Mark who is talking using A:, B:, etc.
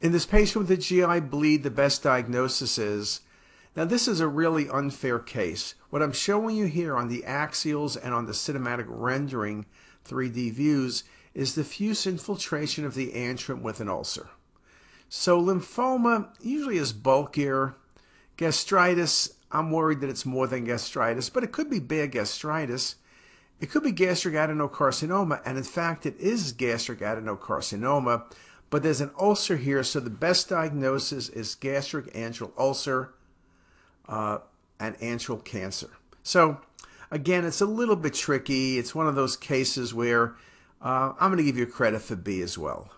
A: In this patient with a GI bleed, the best diagnosis is now, this is a really unfair case. What I'm showing you here on the axials and on the cinematic rendering 3D views is diffuse infiltration of the antrum with an ulcer. So lymphoma usually is bulkier. Gastritis, I'm worried that it's more than gastritis, but it could be bad gastritis. It could be gastric adenocarcinoma, and in fact, it is gastric adenocarcinoma, but there's an ulcer here, so the best diagnosis is gastric antral ulcer uh, and antral cancer. So, again, it's a little bit tricky. It's one of those cases where uh, I'm going to give you credit for B as well.